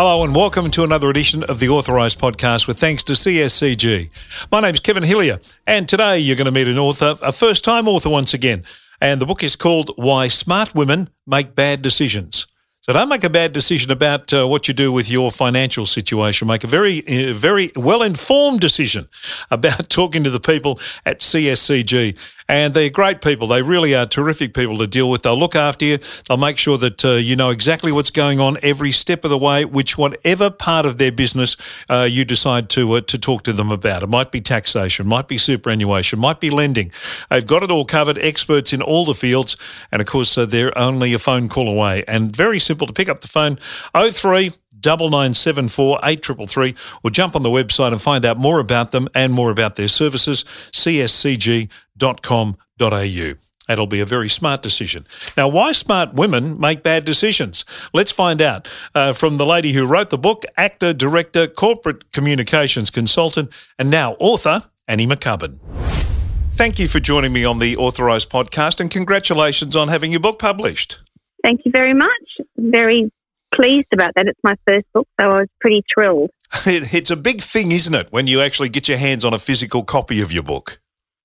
Hello and welcome to another edition of the Authorised Podcast with thanks to CSCG. My name's Kevin Hillier, and today you're going to meet an author, a first time author once again. And the book is called Why Smart Women Make Bad Decisions. So don't make a bad decision about uh, what you do with your financial situation. Make a very, uh, very well informed decision about talking to the people at CSCG. And they're great people. They really are terrific people to deal with. They'll look after you. They'll make sure that uh, you know exactly what's going on every step of the way, which whatever part of their business uh, you decide to uh, to talk to them about. It might be taxation, might be superannuation, might be lending. They've got it all covered. Experts in all the fields, and of course uh, they're only a phone call away. And very simple to pick up the phone. 03 double nine seven four eight triple three, or jump on the website and find out more about them and more about their services. cscg.com.au. That'll be a very smart decision. Now, why smart women make bad decisions? Let's find out uh, from the lady who wrote the book, actor, director, corporate communications consultant, and now author, Annie McCubbin. Thank you for joining me on the Authorised podcast and congratulations on having your book published. Thank you very much. Very pleased about that. It's my first book, so I was pretty thrilled. It, it's a big thing, isn't it, when you actually get your hands on a physical copy of your book?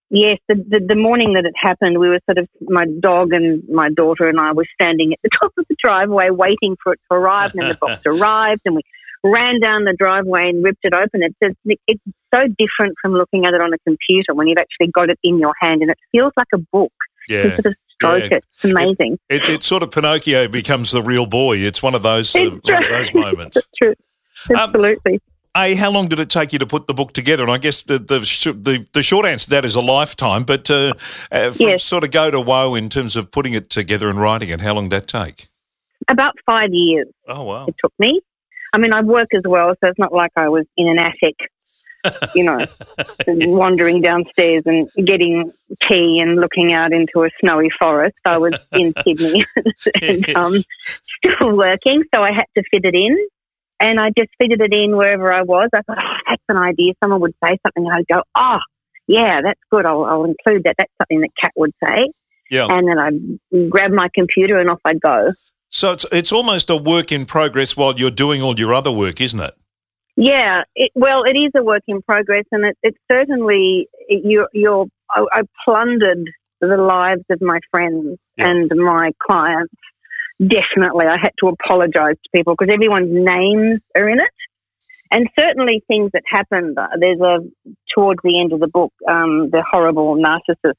Yes, the, the, the morning that it happened, we were sort of, my dog and my daughter and I were standing at the top of the driveway waiting for it to arrive, and then the box arrived, and we ran down the driveway and ripped it open. It's, it's, it's so different from looking at it on a computer when you've actually got it in your hand, and it feels like a book. Yeah. You sort of stroke Yeah. It's amazing. It, it's sort of Pinocchio becomes the real boy. It's one of those, uh, one of those moments. It's true. Um, Absolutely. A, how long did it take you to put the book together? And I guess the the, the, the short answer to that is a lifetime. But uh, uh, from Yes. sort of go to woe in terms of putting it together and writing it, how long did that take? About five years. Oh wow! it took me. I mean, I work as well, so it's not like I was in an attic, you know, wandering downstairs and getting tea and looking out into a snowy forest. I was in Sydney and um, Yes. still working, so I had to fit it in. And I just fitted it in wherever I was. I thought, oh, that's an idea. Someone would say something, and I'd go, oh, yeah, that's good. I'll, I'll include that. That's something that Kat would say. Yeah. And then I'd grab my computer and off I'd go. So it's it's almost a work in progress while you're doing all your other work, isn't it? Yeah, it, well, it is a work in progress, and it, it certainly you, you're. I, I plundered the lives of my friends Yeah. and my clients. Definitely, I had to apologise to people because everyone's names are in it, and certainly things that happened. uh, There's a towards the end of the book, um, the horrible narcissist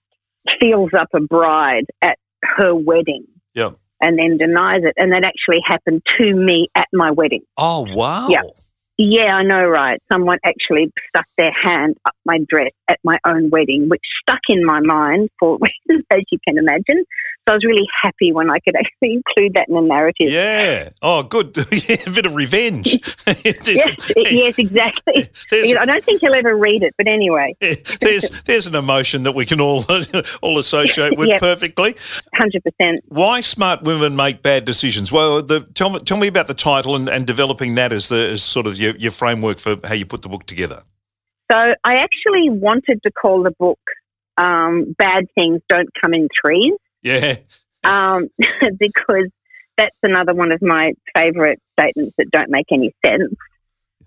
feels up a bride at her wedding. Yeah. And then denies it, and that actually happened to me at my wedding. Oh wow! Yeah. Yeah, I know, right? Someone actually stuck their hand up my dress at my own wedding, which stuck in my mind for reasons, as you can imagine. So I was really happy when I could actually include that in the narrative. Yeah. Oh, good. A bit of revenge. Yes, yes, exactly. I don't think he'll ever read it, but anyway, there's there's an emotion that we can all all associate with Yep. perfectly. hundred percent. Why smart women make bad decisions? Well, the, tell me tell me about the title and, and developing that as the as sort of your, your framework for how you put the book together. So I actually wanted to call the book um, "Bad Things Don't Come in Threes." Yeah. um, because that's another one of my favourite statements that don't make any sense.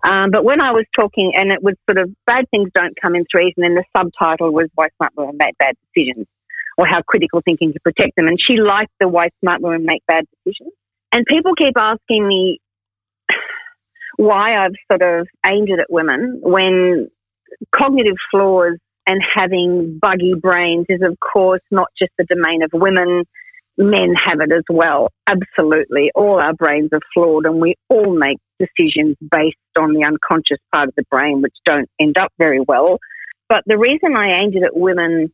Um, but when I was talking, and it was sort of bad things don't come in threes, and then the subtitle was why smart women make bad decisions, or how critical thinking to protect them. And she liked the why smart women make bad decisions. And people keep asking me why I've sort of aimed it at women when cognitive flaws and having buggy brains is, of course, not just the domain of women. Men have it as well. Absolutely. All our brains are flawed, and we all make decisions based on the unconscious part of the brain, which don't end up very well. But the reason I aimed it at women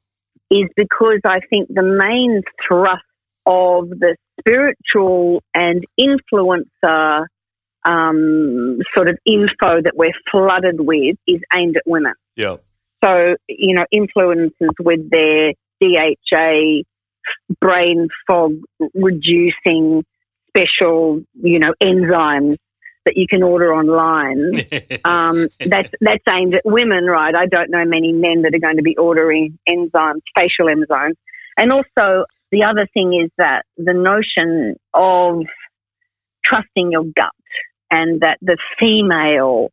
is because I think the main thrust of the spiritual and influencer um, sort of info that we're flooded with is aimed at women. Yeah. So, you know, influences with their DHA brain fog reducing special, you know, enzymes that you can order online. Um, that's that's aimed at women, right? I don't know many men that are going to be ordering enzymes, facial enzymes. And also, the other thing is that the notion of trusting your gut and that the female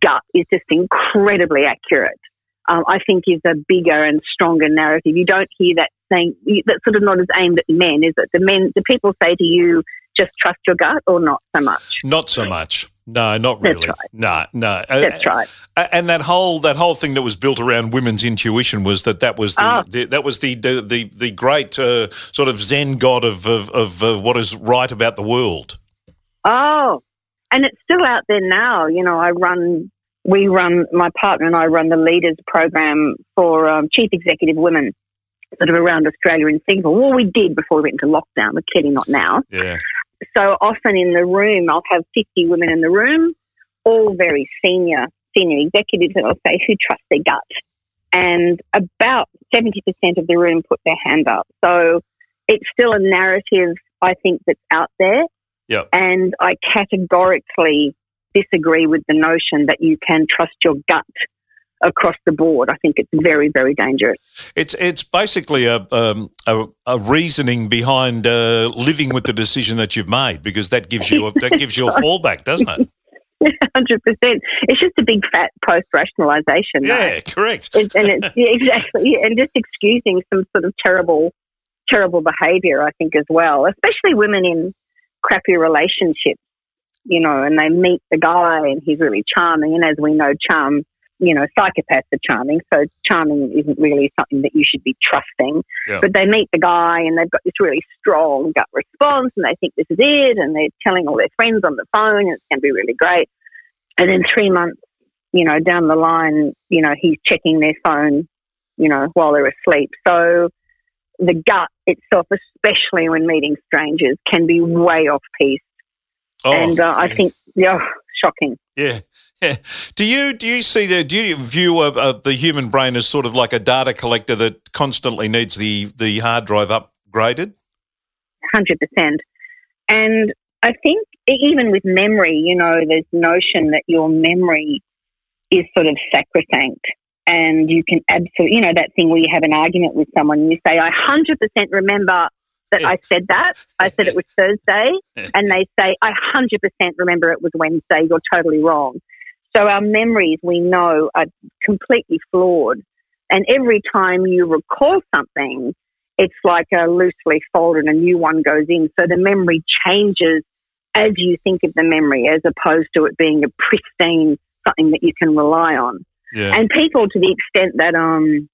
gut is just incredibly accurate. Um, I think is a bigger and stronger narrative. You don't hear that saying that's sort of not as aimed at men. Is it the men? the people say to you, "Just trust your gut," or not so much? Not so much. No, not really. Right. No, no. That's Uh, right. And that whole that whole thing that was built around women's intuition was that that was the, Ah. the that was the the the, the great uh, sort of Zen god of of, of uh, what is right about the world. Oh, and it's still out there now. You know, I run, we run, my partner and I run the leaders program for um, chief executive women sort of around Australia and Singapore. Well, we did before we went into lockdown. We're clearly not now. Yeah, So often in the room, I'll have 50 women in the room, all very senior, senior executives, and I'll say, who trust their gut? And about 70% of the room put their hand up. So it's still a narrative, I think, that's out there. Yep. And I categorically disagree with the notion that you can trust your gut across the board. I think it's very, very dangerous. it's it's basically a um, a, a reasoning behind uh, living with the decision that you've made because that gives you a, that gives you a fallback, doesn't it? 100%. It's just a big fat post rationalization. Yeah, correct. It's, and it's yeah, exactly, and just excusing some sort of terrible, terrible behaviour. I think as well, especially women in crappy relationships, you know, and they meet the guy and he's really charming, and as we know, charm, you know, psychopaths are charming, so charming isn't really something that you should be trusting. Yeah. But they meet the guy and they've got this really strong gut response, and they think this is it, and they're telling all their friends on the phone, and it's going to be really great. And then three months you know, down the line, you know, he's checking their phone, you know, while they're asleep. So the gut itself, especially when meeting strangers, can be way off piece. Oh, and uh, I think, yeah, shocking. Yeah, yeah. Do you do you see the do you view of, of the human brain as sort of like a data collector that constantly needs the the hard drive upgraded? hundred percent. And I think even with memory, you know, there's notion that your memory is sort of sacrosanct, and you can absolutely, you know, that thing where you have an argument with someone and you say, "I hundred percent remember that I said that. I said it was Thursday," and they say, "I hundred percent remember it was Wednesday." You're totally wrong. So our memories, we know, are completely flawed, and every time you recall something, it's like a loosely folded and a new one goes in. So the memory changes as you think of the memory, as opposed to it being a pristine something that you can rely on. Yeah, And people, to the extent that um,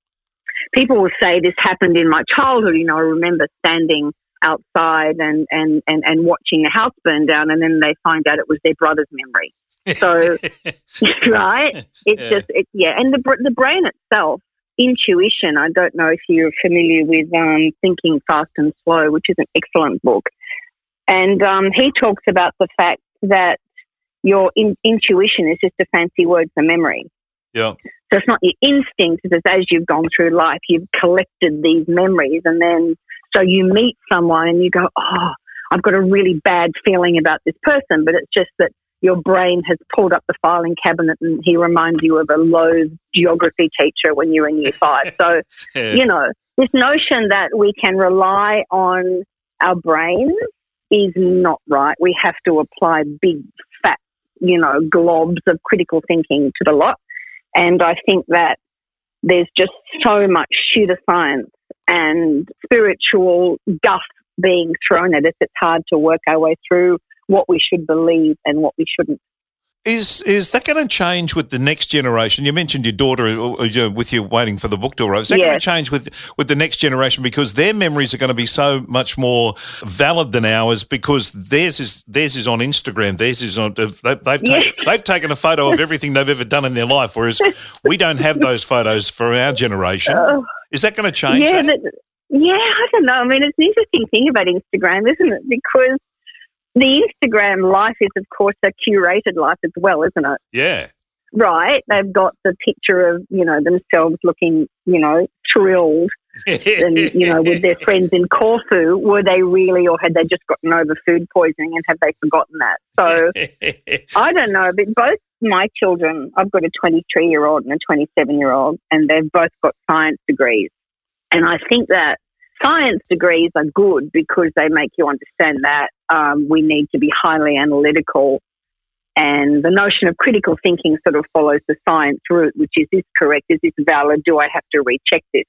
people will say this happened in my childhood. You know, I remember standing outside and and and and watching a house burn down, and then they find out it was their brother's memory. So right, it's Yeah. just it, yeah, and the the brain itself. Intuition. I don't know if you're familiar with um, Thinking Fast and Slow, which is an excellent book. And um, he talks about the fact that your in- intuition is just a fancy word for memory. Yeah, So it's not your instinct, it's as you've gone through life, you've collected these memories. And then, so you meet someone and you go, oh, I've got a really bad feeling about this person. But it's just that your brain has pulled up the filing cabinet and he reminds you of a low geography teacher when you were in year five. So, yeah. you know, this notion that we can rely on our brains is not right. We have to apply big, fat, you know, globs of critical thinking to the lot. And I think that there's just so much pseudoscience and spiritual guff being thrown at us. It's hard to work our way through what we should believe and what we shouldn't. Is is that going to change with the next generation? You mentioned your daughter uh, uh, with you waiting for the book to arrive. Is that going to change with with the next generation because their memories are going to be so much more valid than ours because theirs is theirs is on Instagram, theirs is on. uh, They, they've Yes. taken, they've taken a photo of everything they've ever done in their life, whereas we don't have those photos for our generation. Oh. Is that going to change? yeah, yeah, I don't know. I mean, it's an interesting thing about Instagram, isn't it? Because the Instagram life is, of course, a curated life as well, isn't it? yeah, Right? They've got the picture of you know themselves looking, you know, thrilled, and you know, with their friends in Corfu. Were they really, or had they just gotten over food poisoning, and have they forgotten that? So I don't know, but both my children, I've got a 23 year old and a 27 year old, and they've both got science degrees. And I think that science degrees are good because they make you understand that um, we need to be highly analytical And the notion of critical thinking sort of follows the science route, which is this correct? Is this valid? Do I have to recheck this?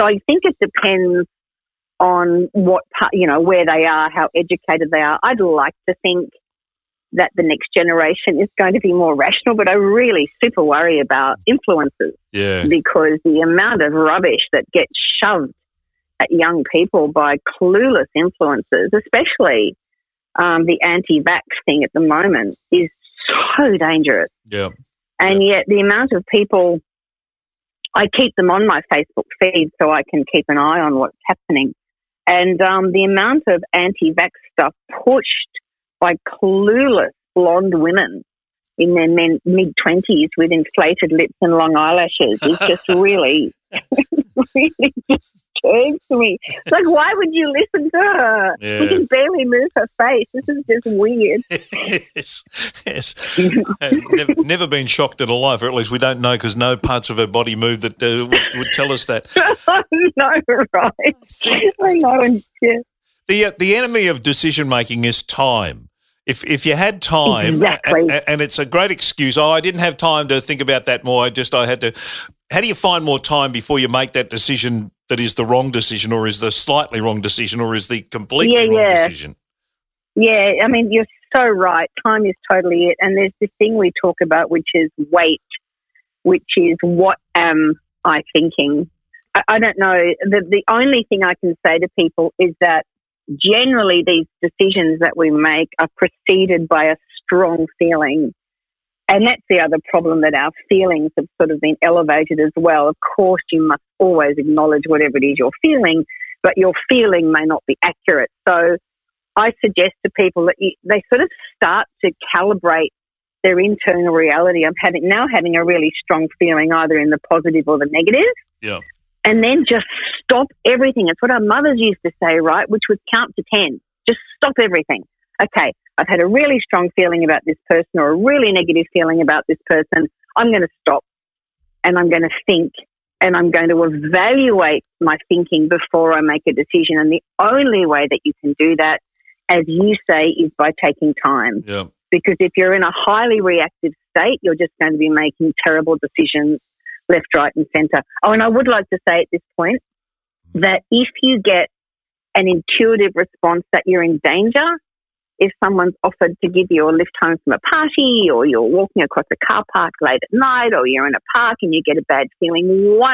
So I think it depends on what, you know, where they are, how educated they are. I'd like to think that the next generation is going to be more rational, but I really super worry about influences. Yeah. Because the amount of rubbish that gets shoved at young people by clueless influences, especially um, the anti-vax thing at the moment, is so dangerous. Yeah. And yet the amount of people, I keep them on my Facebook feed so I can keep an eye on what's happening. And um, the amount of anti-vax stuff pushed by clueless blonde women in their mid twenties with inflated lips and long eyelashes is just really, really disturbs me. Like, why would you listen to her? Yeah. She can barely move her face. This is just weird. yes, yes. never, never, been shocked in her life, or at least we don't know because no parts of her body move that uh, would, would, tell us that. no, right. I know. Yeah. The, uh, the enemy of decision making is time if if you had time exactly. and, and, it's a great excuse oh i didn't have time to think about that more i just i had to how do you find more time before you make that decision that is the wrong decision or is the slightly wrong decision or is the completely yeah, wrong yeah. decision? Yeah i mean you're so right. Time is totally it. And there's this thing we talk about which is wait which is what am i thinking? I, I don't know. The, the only thing i can say to people is that generally these decisions that we make are preceded by a strong feeling. And that's the other problem that our feelings have sort of been elevated as well. Of course, you must always acknowledge whatever it is you're feeling, but your feeling may not be accurate. So I suggest to people that you, they sort of start to calibrate their internal reality of having now having a really strong feeling either in the positive or the negative. Yeah and then just stop everything. It's what our mothers used to say, right? Which was count to 10. Just stop everything. Okay, I've had a really strong feeling about this person or a really negative feeling about this person. I'm going to stop and I'm going to think and I'm going to evaluate my thinking before I make a decision. And the only way that you can do that, as you say, is by taking time. Yeah. Because if you're in a highly reactive state, you're just going to be making terrible decisions left, right, and centre. Oh, and I would like to say at this point that if you get an intuitive response that you're in danger, if someone's offered to give you a lift home from a party, or you're walking across a car park late at night, or you're in a park and you get a bad feeling, 100%.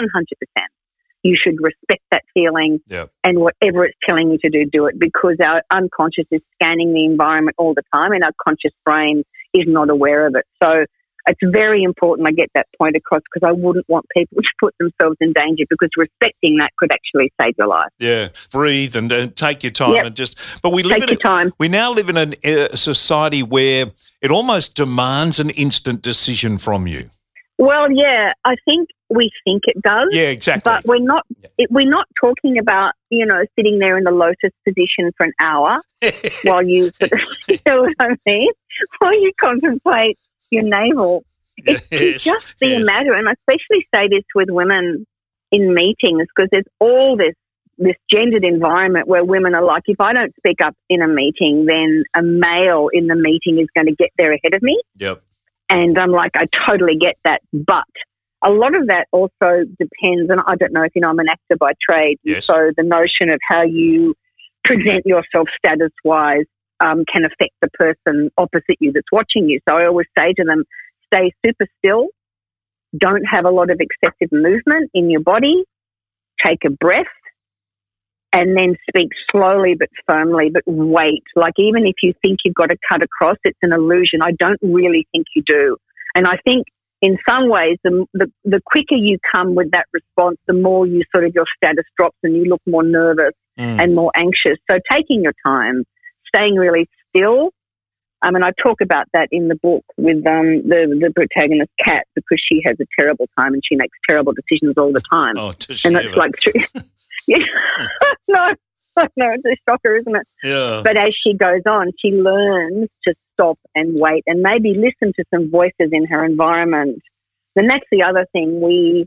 You should respect that feeling yep. and whatever it's telling you to do, do it because our unconscious is scanning the environment all the time and our conscious brain is not aware of it. So it's very important I get that point across because I wouldn't want people to put themselves in danger because respecting that could actually save your life. Yeah, breathe and uh, take your time yep. and just. But we live take in a, time. We now live in a society where it almost demands an instant decision from you. Well, yeah, I think we think it does. Yeah, exactly. But we're not. It, we're not talking about you know sitting there in the lotus position for an hour while you you know what I mean, while you contemplate your navel. It's, yes, just the yes. matter, and I especially say this with women in meetings because there's all this this gendered environment where women are like, if I don't speak up in a meeting, then a male in the meeting is going to get there ahead of me. Yep. And I'm like, I totally get that, but a lot of that also depends, and I don't know if you know, I'm an actor by trade, yes. so the notion of how you present yourself status wise um, can affect the person opposite you that's watching you. So I always say to them, stay super still, don't have a lot of excessive movement in your body, take a breath, and then speak slowly but firmly, but wait. Like, even if you think you've got to cut across, it's an illusion. I don't really think you do. And I think in some ways, the, the, the quicker you come with that response, the more you sort of your status drops and you look more nervous mm. and more anxious. So, taking your time, staying really still. Um, and I talk about that in the book with um, the the protagonist Kat because she has a terrible time and she makes terrible decisions all the time. Oh, and that's like, yeah, no, no, it's a shocker, isn't it? Yeah. But as she goes on, she learns to stop and wait and maybe listen to some voices in her environment. And that's the other thing we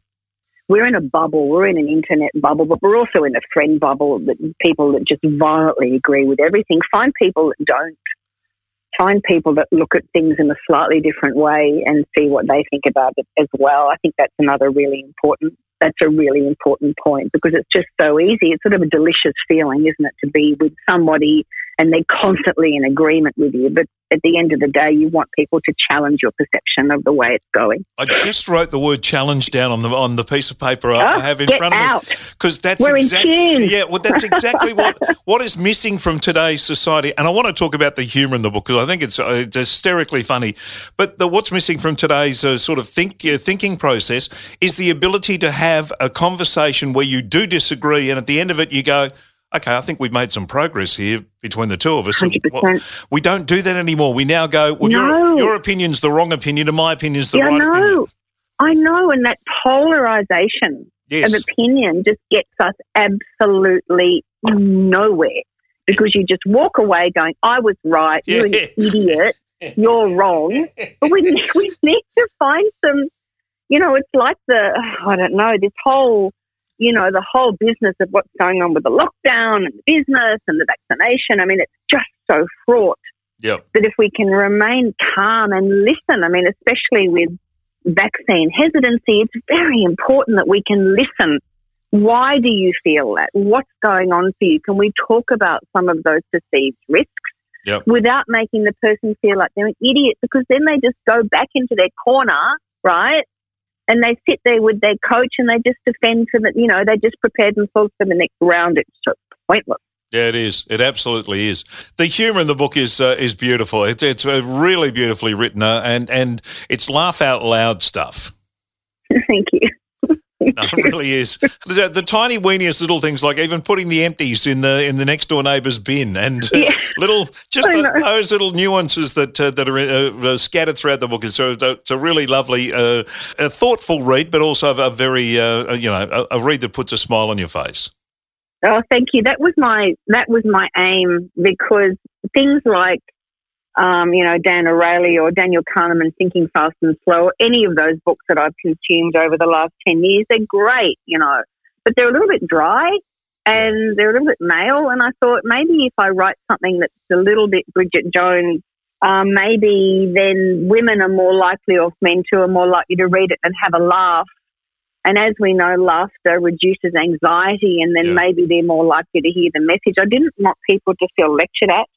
we're in a bubble, we're in an internet bubble, but we're also in a friend bubble that people that just violently agree with everything. Find people that don't. find people that look at things in a slightly different way and see what they think about it as well. I think that's another really important that's a really important point because it's just so easy. It's sort of a delicious feeling, isn't it, to be with somebody and they're constantly in agreement with you. But at the end of the day, you want people to challenge your perception of the way it's going. I just wrote the word challenge down on the on the piece of paper I, Oh, have in front out. of me because that's We're exactly yeah. Well, that's exactly what what is missing from today's society. And I want to talk about the humour in the book because I think it's, it's hysterically funny. But the, what's missing from today's uh, sort of think uh, thinking process is the ability to have a conversation where you do disagree, and at the end of it, you go. Okay, I think we've made some progress here between the two of us. 100%. We don't do that anymore. We now go, well, No. your, your opinion's the wrong opinion and my opinion's the yeah, right I opinion. know. I know. And that polarization Yes. of opinion just gets us absolutely nowhere because you just walk away going, I was right, you're an idiot, you're wrong. But we, we need to find some, you know, it's like the, I don't know, this whole, you know, the whole business of what's going on with the lockdown and the business and the vaccination. I mean, it's just so fraught Yep. that if we can remain calm and listen, I mean, especially with vaccine hesitancy, it's very important that we can listen. Why do you feel that? What's going on for you? Can we talk about some of those perceived risks Yep. without making the person feel like they're an idiot? Because then they just go back into their corner, right? And they sit there with their coach and they just defend for the, you know, they just prepare themselves for the next round. It's just pointless. Yeah, it is. It absolutely is. The humour in the book is uh, is beautiful. It's it's uh, really beautifully written, uh, and and it's laugh out loud stuff. Thank you. No, it really is. The, the tiny weeniest little things, like even putting the empties in the in the next door neighbour's bin, and uh, Yeah. little just the, those little nuances that uh, that are uh, uh, scattered throughout the book. It's a, it's a really lovely, uh, a thoughtful read, but also a very uh, you know a, a read that puts a smile on your face. Oh, thank you. That was my that was my aim because things like, um, you know, Dan Ariely or Daniel Kahneman, Thinking Fast and Slow, or any of those books that I've consumed over the last ten years, they're great, you know, but they're a little bit dry and they're a little bit male. And I thought maybe if I write something that's a little bit Bridget Jones. Um, maybe then women are more likely, or men too, are more likely to read it and have a laugh and as we know, laughter reduces anxiety, and then Yeah. maybe they're more likely to hear the message. I didn't want people to feel lectured at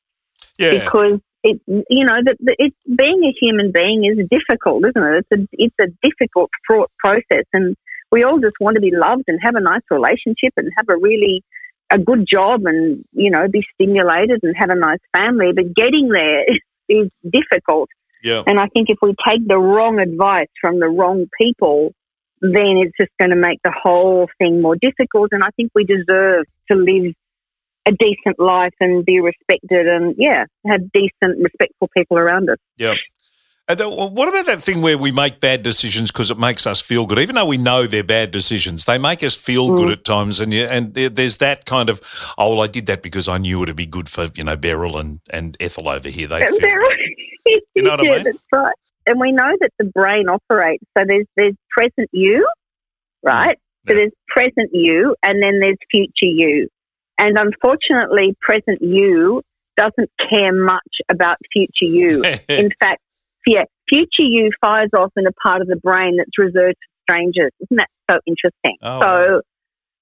Yeah, because it, you know, that it's being a human being is difficult, isn't it? It's a it's a difficult, fraught process, and we all just want to be loved and have a nice relationship and have a really a good job and you know be stimulated and have a nice family. But getting there is difficult. yeah. And I think if we take the wrong advice from the wrong people, then it's just going to make the whole thing more difficult. And I think we deserve to live a decent life and be respected and, yeah, have decent, respectful people around us. Yeah. And what about that thing where we make bad decisions because it makes us feel good, even though we know they're bad decisions? They make us feel good mm. at times, and you, and there's that kind of, oh, well, I did that because I knew it'd be good for you know Beryl and, and Ethel over here. They feel good. You know what I mean? that's right. And we know that the brain operates. So there's there's present you, mm. right? So there's present you, and then there's future you. And unfortunately, present you doesn't care much about future you. In fact, yeah, future you fires off in a part of the brain that's reserved for strangers. Isn't that so interesting? Oh, so,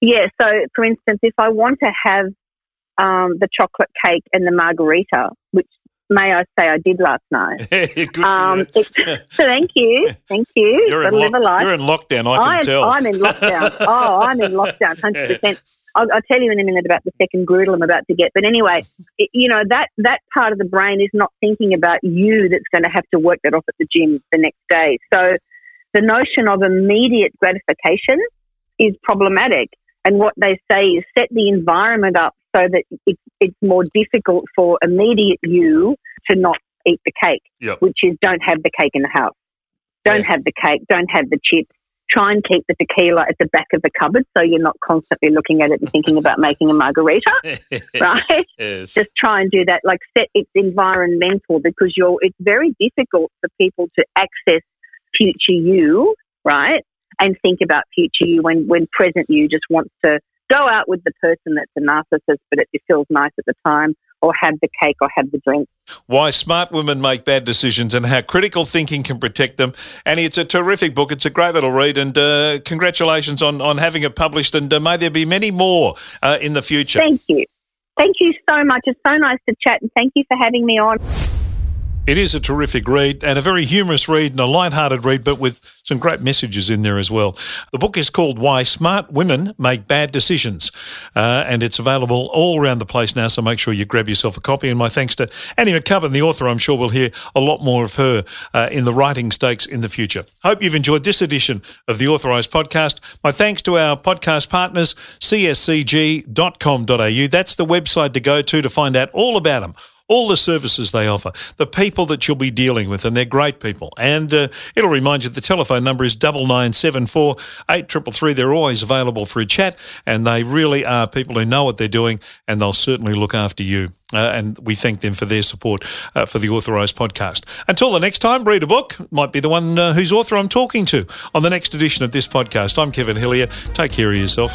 yeah. So, for instance, if I want to have um, the chocolate cake and the margarita, which may I say I did last night. Um, it- so thank you, thank you. You're in, Gotta live a life. you're in lockdown. I can I'm, tell. I'm in lockdown. oh, I'm in lockdown, hundred percent. I'll, I'll tell you in a minute about the second grudel I'm about to get. But anyway, it, you know that that part of the brain is not thinking about you. That's going to have to work that off at the gym the next day. So the notion of immediate gratification is problematic. And what they say is set the environment up so that it, it's more difficult for immediate you to not eat the cake, Yep. which is don't have the cake in the house. Don't Yeah. have the cake. Don't have the chips. Try and keep the tequila at the back of the cupboard so you're not constantly looking at it and thinking about making a margarita, right? yes. Just try and do that. Like set it's environmental because you're. It's very difficult for people to access future you, right? And think about future you when when present you just wants to go out with the person that's a narcissist, but it just feels nice at the time, or have the cake or have the drink. Why Smart Women Make Bad Decisions and How Critical Thinking Can Protect Them. Annie, it's a terrific book. It's a great little read, and uh, congratulations on, on having it published. And uh, may there be many more uh, in the future. Thank you. Thank you so much. It's so nice to chat, and thank you for having me on. It is a terrific read and a very humorous read and a light-hearted read, but with some great messages in there as well. The book is called Why Smart Women Make Bad Decisions, uh, and it's available all around the place now, so make sure you grab yourself a copy. And my thanks to Annie McCubbin, the author. I'm sure we'll hear a lot more of her uh, in the writing stakes in the future. Hope you've enjoyed this edition of the Authorised Podcast. My thanks to our podcast partners, cscg.com.au. That's the website to go to to find out all about them all the services they offer, the people that you'll be dealing with, and they're great people. And uh, it'll remind you the telephone number is double nine seven four eight triple three. They're always available for a chat, and they really are people who know what they're doing, and they'll certainly look after you. Uh, and we thank them for their support uh, for the Authorised podcast. Until the next time, read a book. Might be the one uh, whose author I'm talking to on the next edition of this podcast. I'm Kevin Hillier. Take care of yourself.